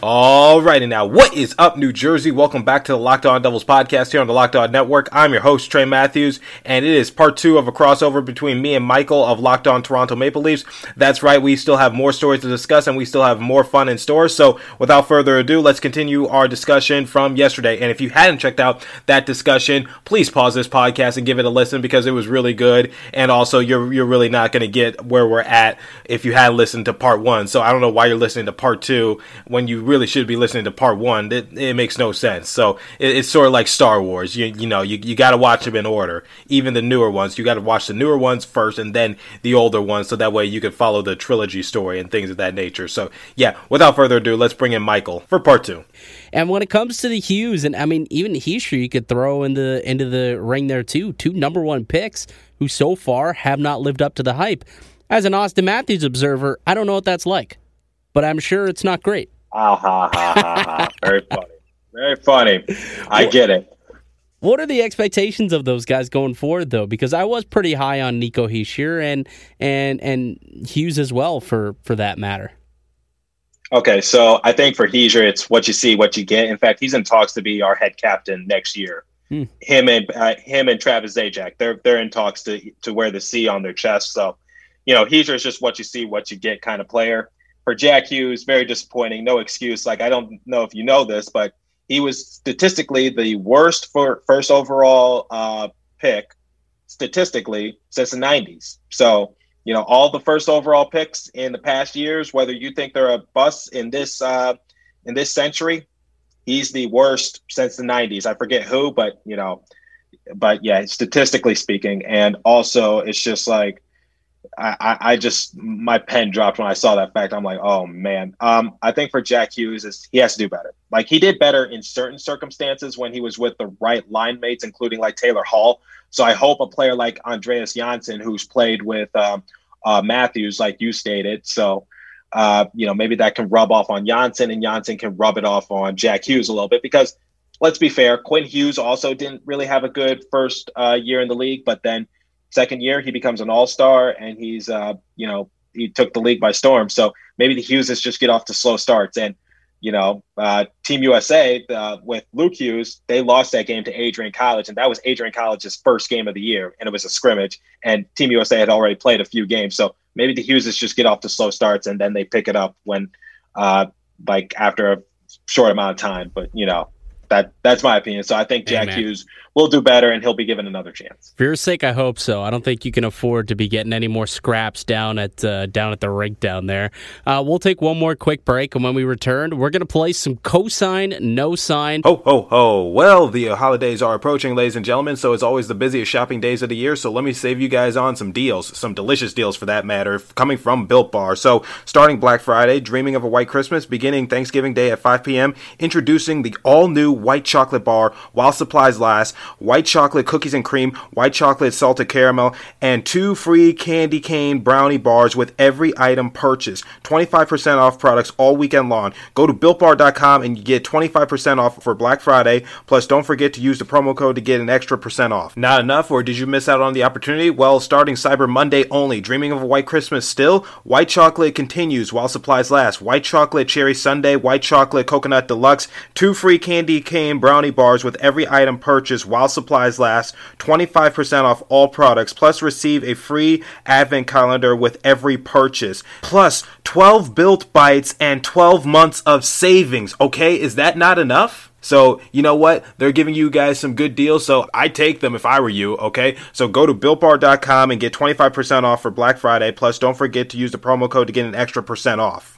All right, and now what is up, New Jersey? Welcome back to the Locked On Devils podcast here on the Locked On Network. I'm your host, Trey Matthews, and it is part two of a crossover between me and Michael of Locked On Toronto Maple Leafs. That's right, we still have more stories to discuss and we still have more fun in store. So, without further ado, let's continue our discussion from yesterday. And if you hadn't checked out that discussion, please pause this podcast and give it a listen because it was really good. And also, you're you're really not going to get where we're at if you hadn't listened to part one. So, I don't know why you're listening to part two when you really should be listening to part one. It, it makes no sense. So it, it's sort of like Star Wars. You you know you, you got to watch them in order. Even the newer ones, you got to watch the newer ones first and then the older ones, so that way you can follow the trilogy story and things of that nature. So yeah, without further ado, let's bring in Michael for part two. And when it comes to the Hughes, and I mean even Hischier, you could throw in the into the ring there too. Two number one picks who so far have not lived up to the hype. As an Auston Matthews observer, I don't know what that's like, but I'm sure it's not great. Ah, ha, ha, ha, ha. Very funny. Very funny. I get it. What are the expectations of those guys going forward, though? Because I was pretty high on Nico Hischier and and and Hughes as well, for for that matter. Okay, so I think for Hischier, it's what you see, what you get. In fact, he's in talks to be our head captain next year. Hmm. Him and uh, him and Travis Zajac, they're they're in talks to to wear the C on their chest. So, you know, Hischier is just what you see, what you get kind of player. For Jack Hughes, very disappointing. No excuse. Like I don't know if you know this, but he was statistically the worst for first overall uh, pick statistically since the 90s. So, you know, all the first overall picks in the past years, whether you think they're a bust in this uh, in this century, he's the worst since the 90s. I forget who, but you know, but yeah, statistically speaking, and also it's just like I, I, just my pen dropped when I saw that fact. I'm like, oh man. Um, I think for Jack Hughes is he has to do better. Like he did better in certain circumstances when he was with the right line mates, including like Taylor Hall. So I hope a player like Andreas Johnsson, who's played with um, uh, Matthews, like you stated, so uh, you know maybe that can rub off on Johnsson, and Johnsson can rub it off on Jack Hughes a little bit because let's be fair, Quinn Hughes also didn't really have a good first uh, year in the league, but then second year he becomes an all-star and he's uh, you know he took the league by storm. So maybe the Hugheses just get off to slow starts and you know, uh, Team USA uh, with Luke Hughes, they lost that game to Adrian College, and that was Adrian College's first game of the year, and it was a scrimmage. And Team USA had already played a few games, so maybe the Hugheses just get off to slow starts, and then they pick it up when, uh, like after a short amount of time. But you know, that that's my opinion. So I think Jack Amen. Hughes will do better, and he'll be given another chance. For your sake, I hope so. I don't think you can afford to be getting any more scraps down at uh, down at the rink down there. Uh, we'll take one more quick break, and when we return, we're going to play some cosign, no sign. Ho, ho, ho. Well, the uh, holidays are approaching, ladies and gentlemen, so it's always the busiest shopping days of the year. So let me save you guys on some deals, some delicious deals for that matter, coming from Built Bar. So starting Black Friday, dreaming of a white Christmas, beginning Thanksgiving Day at 5 p.m., introducing the all new white chocolate bar while supplies last, white chocolate cookies and cream, white chocolate salted caramel, and two free candy cane brownie bars with every item purchased. 25% off products all weekend long. Go to builtbar.com and you get 25% off for Black Friday. Plus, don't forget to use the promo code to get an extra percent off. Not enough, or did you miss out on the opportunity? Well, starting Cyber Monday only. Dreaming of a white Christmas still? White chocolate continues while supplies last. White chocolate cherry sundae, white chocolate coconut deluxe, two free candy cane brownie bars with every item purchased while supplies last. 25% off all products. Plus, receive a free advent calendar with every purchase. Plus, 12 built bites and 12 months of savings. Okay, is that not enough? So, you know what? They're giving you guys some good deals, so I take them if I were you, okay? So go to builtbar.com and get 25% off for Black Friday. Plus, don't forget to use the promo code to get an extra percent off.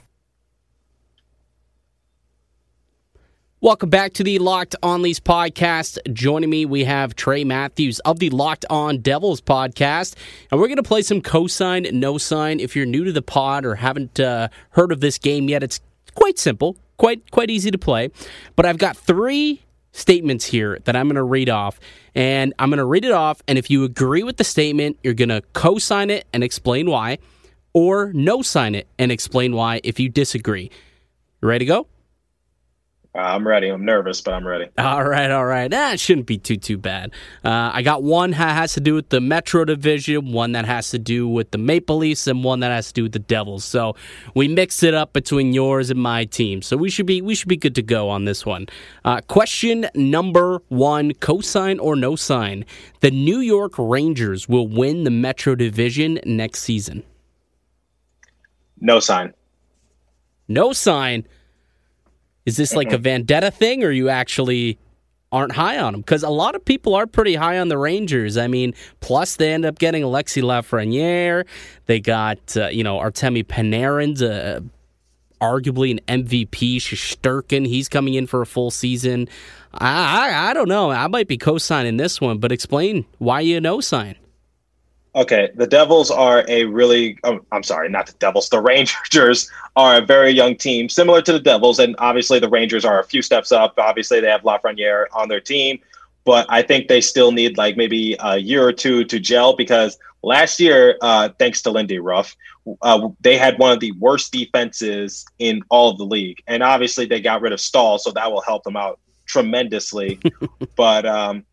Welcome back to the Locked On Leafs podcast. Joining me, we have Trey Matthews of the Locked On Devils podcast, and we're going to play some cosign, no sign. If you're new to the pod or haven't uh, heard of this game yet, it's quite simple, quite quite easy to play. But I've got three statements here that I'm going to read off. And I'm going to read it off. And if you agree with the statement, you're going to co sign it and explain why, or no sign it and explain why if you disagree. You ready to go? Uh, I'm ready. I'm nervous, but I'm ready. All right, all right. That shouldn't be too too bad. Uh, I got one that has to do with the Metro Division, one that has to do with the Maple Leafs, and one that has to do with the Devils. So we mix it up between yours and my team. So we should be we should be good to go on this one. Uh, question number one: Cosign or no sign? The New York Rangers will win the Metro Division next season. No sign. No sign. Is this like a vendetta thing, or you actually aren't high on them? Because a lot of people are pretty high on the Rangers. I mean, plus they end up getting Alexi Lafreniere. They got uh, you know Artemi Panarin's uh, arguably an MVP. Shesterkin, he's coming in for a full season. I, I I don't know. I might be co-signing this one, but explain why you no sign. Okay, the Devils are a really, oh, I'm sorry, not the Devils, the Rangers are a very young team, similar to the Devils. And obviously, the Rangers are a few steps up. Obviously, they have Lafreniere on their team, but I think they still need like maybe a year or two to gel because last year, uh, thanks to Lindy Ruff, uh, they had one of the worst defenses in all of the league. And obviously, they got rid of Staal, so that will help them out tremendously. but, um,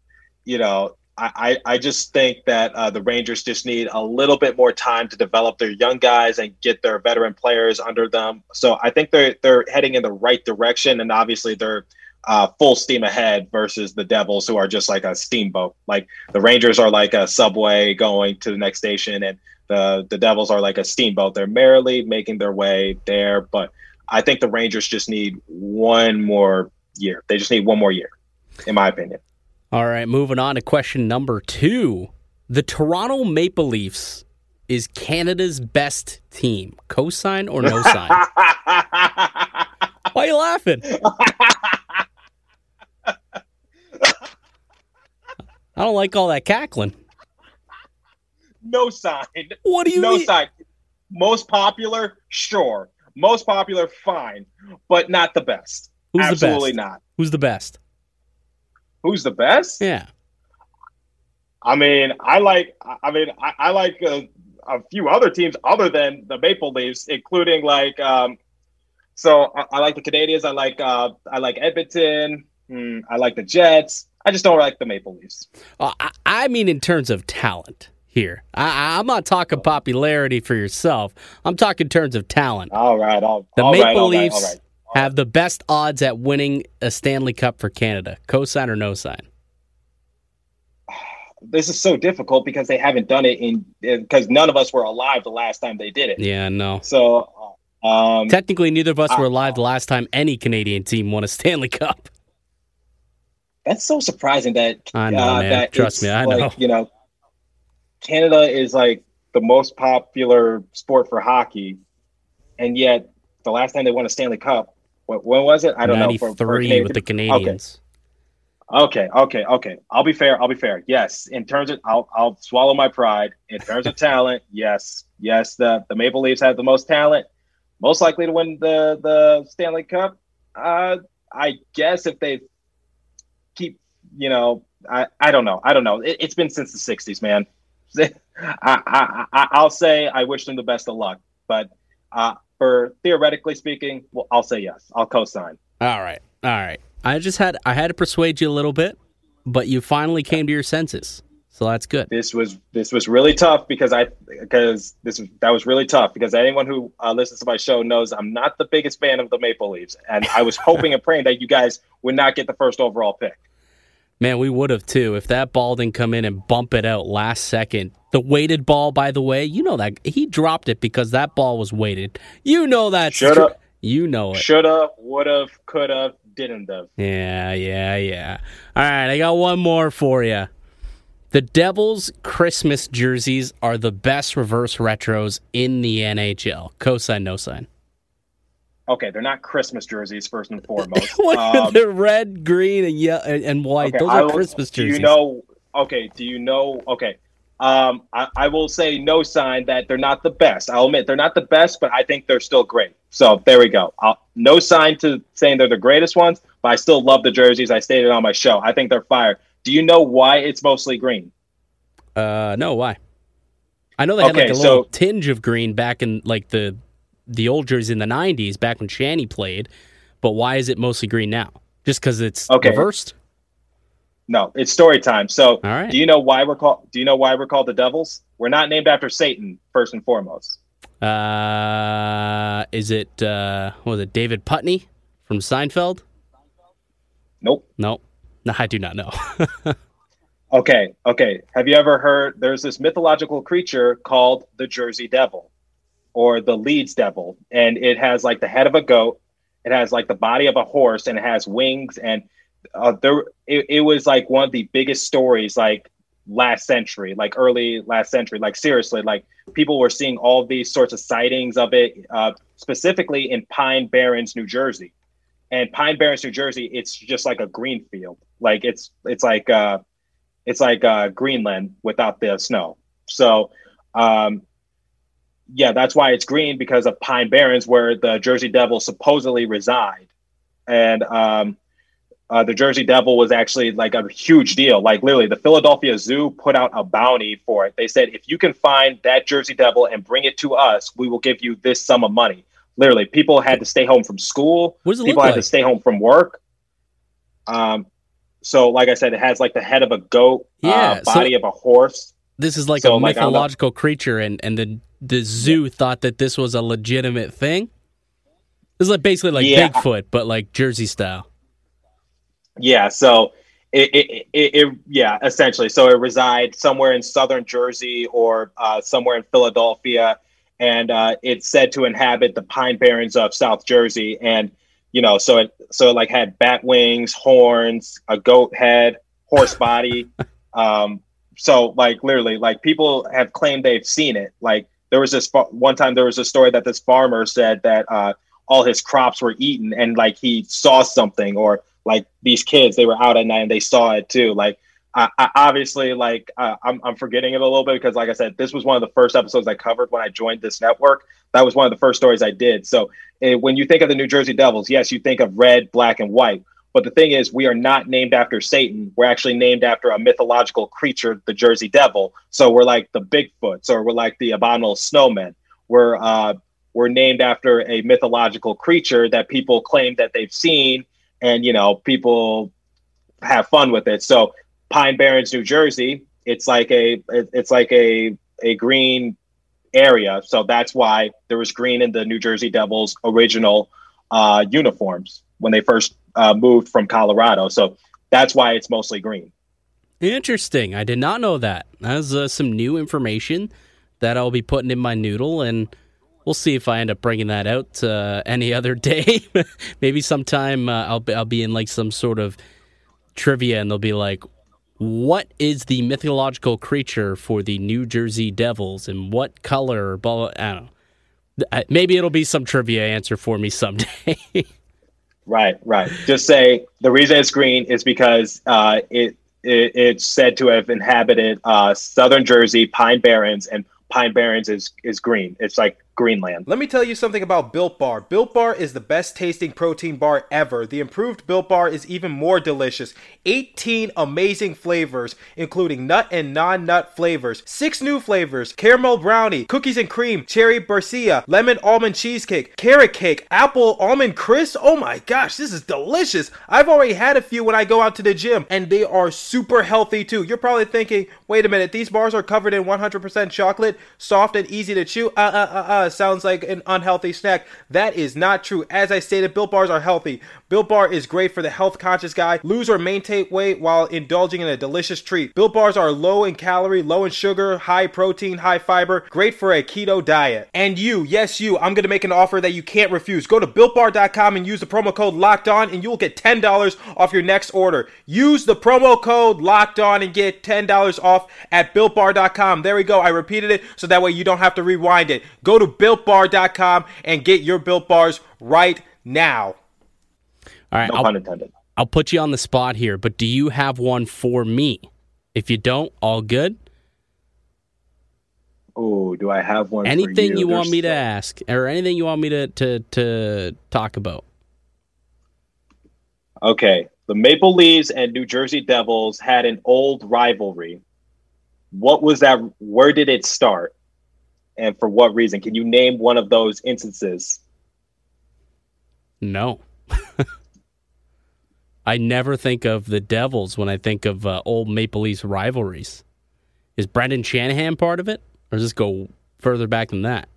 you know, I, I just think that uh, the Rangers just need a little bit more time to develop their young guys and get their veteran players under them. So I think they're they're heading in the right direction, and obviously they're uh, full steam ahead versus the Devils, who are just like a steamboat. Like the Rangers are like a subway going to the next station, and the the Devils are like a steamboat. They're merrily making their way there, but I think the Rangers just need one more year. They just need one more year, in my opinion. All right, moving on to question number two. The Toronto Maple Leafs is Canada's best team. Cosign or no sign? Why are you laughing? I don't like all that cackling. no sign. What do you no mean? sign. Most popular, sure. Most popular, fine, but not the best. Who's the Absolutely best? not. Who's the best? Who's the best? Yeah. I mean, I like. I mean, I, I like a, a few other teams other than the Maple Leafs, including like. Um, so I, I like the Canadiens. I like. Uh, I like Edmonton. Hmm, I like the Jets. I just don't like the Maple Leafs. Uh, I, I mean, in terms of talent here. I, I'm not talking popularity for yourself. I'm talking in terms of talent. All right. All, The all Maple right, all right, Leafs all right. Have the best odds at winning a Stanley Cup for Canada. Cosign or no sign? This is so difficult because they haven't done it in because none of us were alive the last time they did it. Yeah, no. So, um, Technically, neither of us were Uh, alive the last time any Canadian team won a Stanley Cup. that's so surprising that I know, uh, man. that Trust me, I like, know. You know, Canada is like the most popular sport for hockey, and yet the last time they won a Stanley Cup, what, when was it? I don't know. For, for 93 with the Canadiens. Okay, okay, okay. I'll be fair. I'll be fair. Yes, in terms of, I'll, I'll swallow my pride. In terms of talent, yes, yes. The the Maple Leafs have the most talent, most likely to win the the Stanley Cup. Uh, I guess if they keep, you know, I I don't know. I don't know. It, it's been since the '60s, man. I, I, I I'll say I wish them the best of luck, but uh, for theoretically speaking, well, I'll say yes. I'll co-sign. All right. All right. I just had I had to persuade you a little bit, but you finally came to your senses. So that's good. this was this was really tough because I because this that was really tough because anyone who uh, listens to my show knows I'm not the biggest fan of the Maple Leafs, and I was hoping and praying that you guys would not get the first overall pick. Man, we would have too if that ball didn't come in and bump it out last second. The weighted ball, by the way, you know that he dropped it because that ball was weighted. You know that. Shoulda. You know it. Shoulda, woulda, coulda, didn't have. Yeah, yeah, yeah. All right, I got one more for you. The Devils' Christmas jerseys are the best reverse retros in the NHL. Cosign, no sign. Okay, they're not Christmas jerseys first and foremost. What Um, the red, green, and yeah, and white? okay, Those are will- Christmas Do jerseys. you know? Okay, do you know? Okay, um, I, I will say no sign that they're not the best. I'll admit they're not the best, but I think they're still great. So there we go. I'll, no sign to saying they're the greatest ones, but I still love the jerseys. I stated on my show. I think they're fire. Do you know why it's mostly green? Uh, no, why? I know they had Okay, like a little so- tinge of green back in like the the old jersey in the '90s, back when Shanny played. But why is it mostly green now? Just because it's Okay. reversed? No, it's story time. So, right. do you know why we're called? Do you know why we're called the Devils? We're not named after Satan, first and foremost. Uh, is it uh, what was it David Puddy from Seinfeld? Nope. Nope. no, I do not know. Okay, okay. Have you ever heard? There's this mythological creature called the Jersey Devil, or the Leeds Devil, and it has like the head of a goat. It has like the body of a horse, and it has wings. And uh, there, it, it was like one of the biggest stories, like last century, like early last century. Like seriously, like people were seeing all these sorts of sightings of it, uh, specifically in Pine Barrens, New Jersey. And Pine Barrens, New Jersey, it's just like a green field. Like it's it's like uh, it's like uh, Greenland without the snow. So, um, yeah, that's why it's green because of Pine Barrens, where the Jersey Devil supposedly reside. And um, uh, the Jersey Devil was actually like a huge deal. Like literally, the Philadelphia Zoo put out a bounty for it. They said, if you can find that Jersey Devil and bring it to us, we will give you this sum of money. Literally, people had to stay home from school. What does it people had like? to stay home from work. Um, so like I said, it has like the head of a goat, Yeah, uh, so- body of a horse. This is like So, a like, I don't mythological creature, and and the the zoo thought that this was a legitimate thing. This is like basically like Yeah. Bigfoot, but like Jersey style. Yeah, so it, it, it, it yeah, essentially. So it resides somewhere in southern Jersey or uh, somewhere in Philadelphia, and uh, it's said to inhabit the Pine Barrens of South Jersey. And you know, so it so it like had bat wings, horns, a goat head, horse body. um, so like literally, like people have claimed they've seen it. Like there was this one time there was a story that this farmer said that uh, all his crops were eaten, and like he saw something or like these kids they were out at night and they saw it too. Like I, I obviously like uh, I'm, I'm forgetting it a little bit because like i said this was one of the first episodes i covered when i joined this network. That was one of the first stories i did. So eh, when you think of the new jersey devils yes you think of red black and white but the thing is we are not named after satan. We're actually named after a mythological creature the jersey devil. So we're like the bigfoots or we're like the abominable snowmen. We're uh we're named after a mythological creature that people claim that they've seen and you know people have fun with it. So pine barrens new jersey it's like a it's like a a green area. So that's why there was green in the new jersey devils original uh uniforms when they first uh, moved from colorado so that's why it's mostly green Interesting. I did not know that. That's uh, some new information that I'll be putting in my noodle, and we'll see if I end up bringing that out uh, any other day. Maybe sometime uh, I'll be, I'll be in like some sort of trivia, and they'll be like, "What is the mythological creature for the New Jersey Devils, and what color?" Blah. blah I don't know. Uh, Maybe it'll be some trivia answer for me someday. Right, right. Just say the reason it's green is because uh, it, it it's said to have inhabited uh, southern Jersey, Pine Barrens, and Pine Barrens is is green. It's like Greenland. Let me tell you something about Built Bar. Built Bar is the best tasting protein bar ever. The improved Built Bar is even more delicious. 18 amazing flavors, including nut and non nut flavors. Six new flavors caramel brownie, cookies and cream, cherry barcia, lemon almond cheesecake, carrot cake, apple almond crisp. Oh my gosh, this is delicious. I've already had a few when I go out to the gym, and they are super healthy too. You're probably thinking, wait a minute, these bars are covered in 100% chocolate, soft and easy to chew. Uh uh uh uh, sounds like an unhealthy snack. That is not true. As I stated, Built Bars are healthy. Built Bar is great for the health conscious guy. Lose or maintain weight while indulging in a delicious treat. Built Bars are low in calorie, low in sugar, high protein, high fiber, great for a keto diet. And you, yes, you, I'm gonna make an offer that you can't refuse. Go to builtbar.com and use the promo code locked on, and you'll get $10 off your next order. Use the promo code locked on and get $10 off at builtbar.com. There we go. I repeated it so that way you don't have to rewind it. Go to builtbar.com and get your built bars right now. All right, No I'll, pun intended. I'll put you on the spot here, but do you have one for me? If you don't, all good. Oh, do I have one? for anything you, want There's me to ask or anything you want me to to to talk about Okay, the Maple Leafs and New Jersey Devils had an old rivalry. What was that? Where did it start? And for what reason? Can you name one of those instances? No. I never think of the Devils when I think of uh, old Maple Leafs rivalries. Is Brendan Shanahan part of it, or does this go further back than that?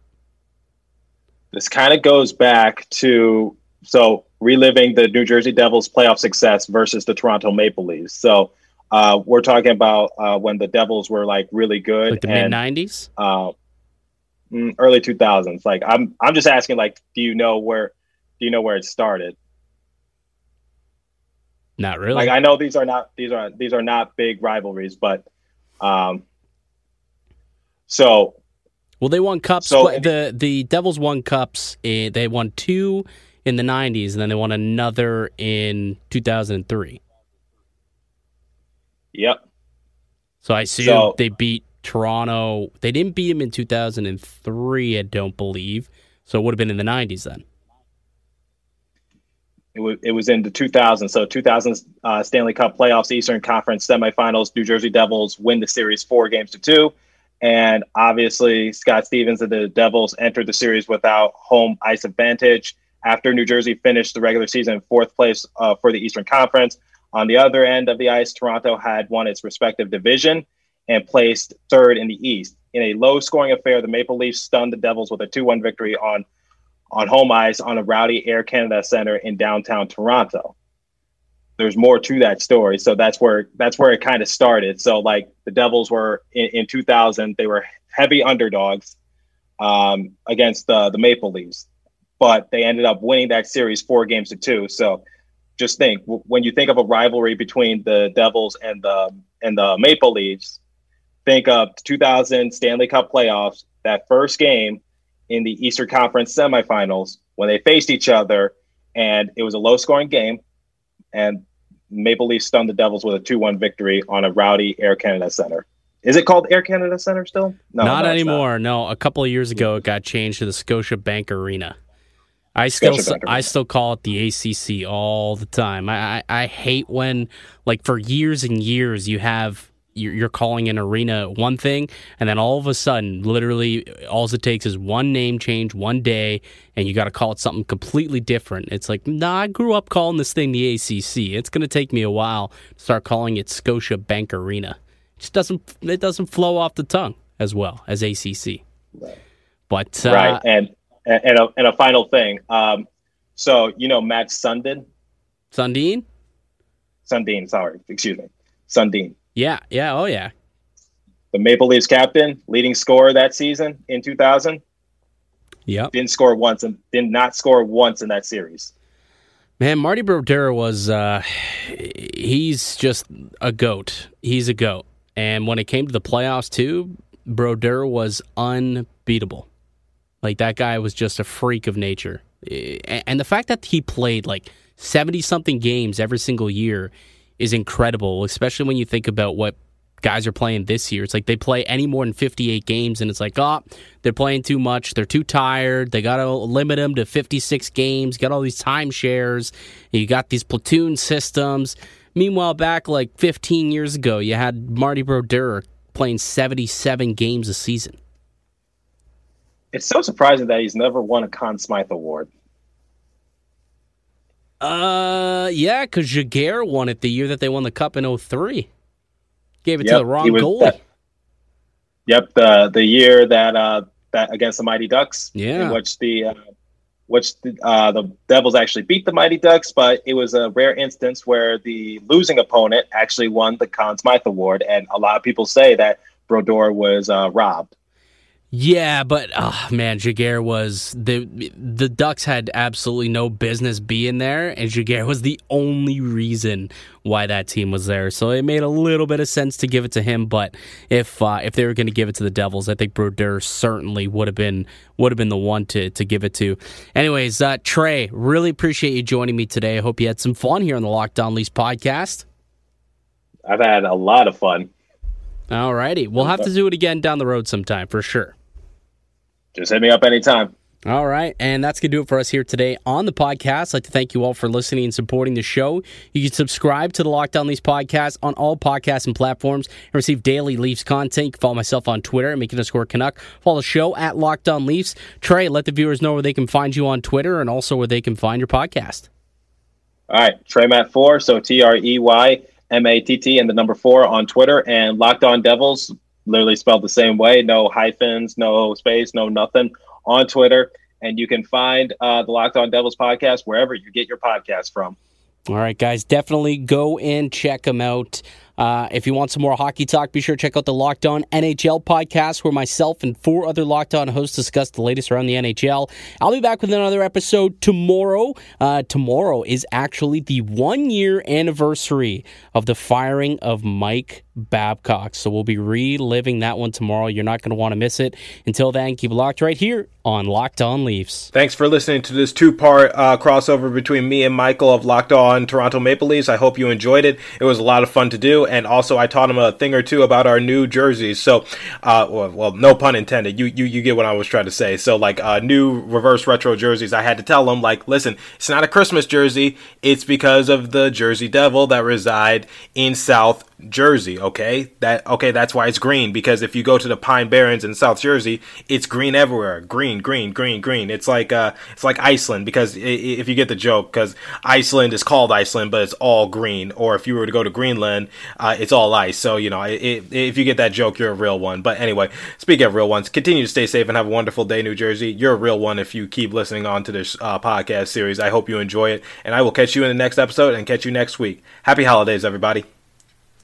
This kind of goes back to so reliving the New Jersey Devils playoff success versus the Toronto Maple Leafs. So uh, we're talking about uh, when the Devils were like really good, Like the mid '90s? uh, early 2000s. Like I'm, I'm just asking, like, do you know where, do you know where it started? Not really. Like I know these are not these are these are not big rivalries, but um, so well, they won cups. So- the the Devils won cups. In, they won two in the '90s, and then they won another in 2003. yep, So I assume So- they beat Toronto. They didn't beat them in 2003, I don't believe. So it would have been in the 90s then. it was it was in the 2000s. So 2000 uh, Stanley Cup playoffs, Eastern Conference semifinals. New Jersey Devils win the series four games to two, and obviously Scott Stevens and the Devils entered the series without home ice advantage. After New Jersey finished the regular season in fourth place uh, for the Eastern Conference, on the other end of the ice, Toronto had won its respective division and placed third in the East. In a low-scoring affair, the Maple Leafs stunned the Devils with a 2-1 victory on on home ice on a rowdy Air Canada Center in downtown Toronto. There's more to that story, so that's where that's where it kind of started. So like the Devils were in, in 2000, they were heavy underdogs um, against the the Maple Leafs, but they ended up winning that series four games to two. So just think when you think of a rivalry between the Devils and the and the Maple Leafs, think of 2000 Stanley Cup playoffs. That first game in the Eastern Conference semifinals when they faced each other, and it was a low scoring game, and Maple Leafs stunned the Devils with a 2 1 victory on a rowdy Air Canada Center. Is it called Air Canada Center still? No, not anymore. No, a couple of years ago it got changed to the Scotiabank Arena. I still I still call it the ACC all the time. I, I I hate when like for years and years you have you're, you're calling an arena one thing and then all of a sudden literally all it takes is one name change one day and you got to call it something completely different. It's like nah, I grew up calling this thing the ACC. It's going to take me a while to start calling it Scotiabank Arena. It just doesn't it doesn't flow off the tongue as well as ACC. But uh, right. And and and a, and a final thing. Um, so you know Matt Sundin, Sundin? Sundin, sorry, excuse me, Sundin, Yeah, yeah, oh yeah. the Maple Leafs captain, leading scorer that season in 2000, Yeah, didn't score once and did not score once in that series. Man, Marty Brodeur was uh he's just a goat. He's a goat. And when it came to the playoffs too, Brodeur was unbeatable. Like that guy was just a freak of nature. Eh, And the fact that he played like 70 something games every single year is incredible, especially when you think about what guys are playing this year. It's like they play any more than 58 games, and it's like, oh, they're playing too much. They're too tired. They got to limit them to 56 games. Got all these timeshares. You got these platoon systems. Meanwhile, back like 15 years ago, you had Marty Brodeur playing 77 games a season. It's so surprising that he's never won a Conn Smythe Award. Uh, yeah, because Giguere won it the year that they won the Cup in 03. Gave it to the wrong goalie. that- Yep, the the year that uh that against the Mighty Ducks, Yeah. in which the uh, which the, uh, the Devils actually beat the Mighty Ducks, but it was a rare instance where the losing opponent actually won the Conn Smythe Award, and a lot of people say that Brodeur was uh, robbed. Yeah, but oh man, Giguere was the the Ducks had absolutely no business being there, and Giguere was the only reason why that team was there. So it made a little bit of sense to give it to him. But if uh, if they were going to give it to the Devils, I think Brodeur certainly would have been would have been the one to to give it to. Anyways, uh, Trey, really appreciate you joining me today. I hope you had some fun here on the Locked On Leafs podcast. I've had a lot of fun. All righty, we'll have to do it again down the road sometime for sure. Just hit me up anytime. All right, and that's going to do it for us here today on the podcast. I'd like to thank you all for listening and supporting the show. You can subscribe to the Locked On Leafs podcast on all podcasts and platforms and receive daily Leafs content. You can follow myself on Twitter at Make Score Canuck. Follow the show at Locked On Leafs. Trey, let the viewers know where they can find you on Twitter and also where they can find your podcast. All right, Trey Matt four, so T R E Y M A T T and the number four on Twitter and Locked On Devils, literally spelled the same way, no hyphens, no space, no nothing on Twitter. And you can find uh, the Locked On Devils podcast wherever you get your podcast from. All right, guys, definitely go and check them out. Uh, if you want some more hockey talk, be sure to check out the Locked On NHL podcast, where myself and four other Locked On hosts discuss the latest around the NHL. I'll be back with another episode tomorrow. Uh, tomorrow is actually the one year anniversary of the firing of Mike Babcock. So we'll be reliving that one tomorrow. You're not going to want to miss it. Until then, keep locked right here on Locked On Leafs. Thanks for listening to this two part uh, crossover between me and Michael of Locked On Toronto Maple Leafs. I hope you enjoyed it. It was a lot of fun to do. And also, I taught him a thing or two about our new jerseys. So, uh, well, no pun intended. You, you, you get what I was trying to say. So, like, uh, new reverse retro jerseys, I had to tell him, like, listen, it's not a Christmas jersey. It's because of the Jersey Devil that reside in South Jersey, okay? That okay, that's why it's green because if you go to the Pine Barrens in South Jersey, it's green everywhere. Green, green, green, green. It's like uh it's like Iceland because if you get the joke cuz Iceland is called Iceland but it's all green or if you were to go to Greenland, uh, it's all ice. So, you know, if you get that joke, you're a real one. But anyway, speaking of real ones, continue to stay safe and have a wonderful day, New Jersey. You're a real one if you keep listening on to this uh, podcast series. I hope you enjoy it and I will catch you in the next episode and catch you next week. Happy holidays everybody.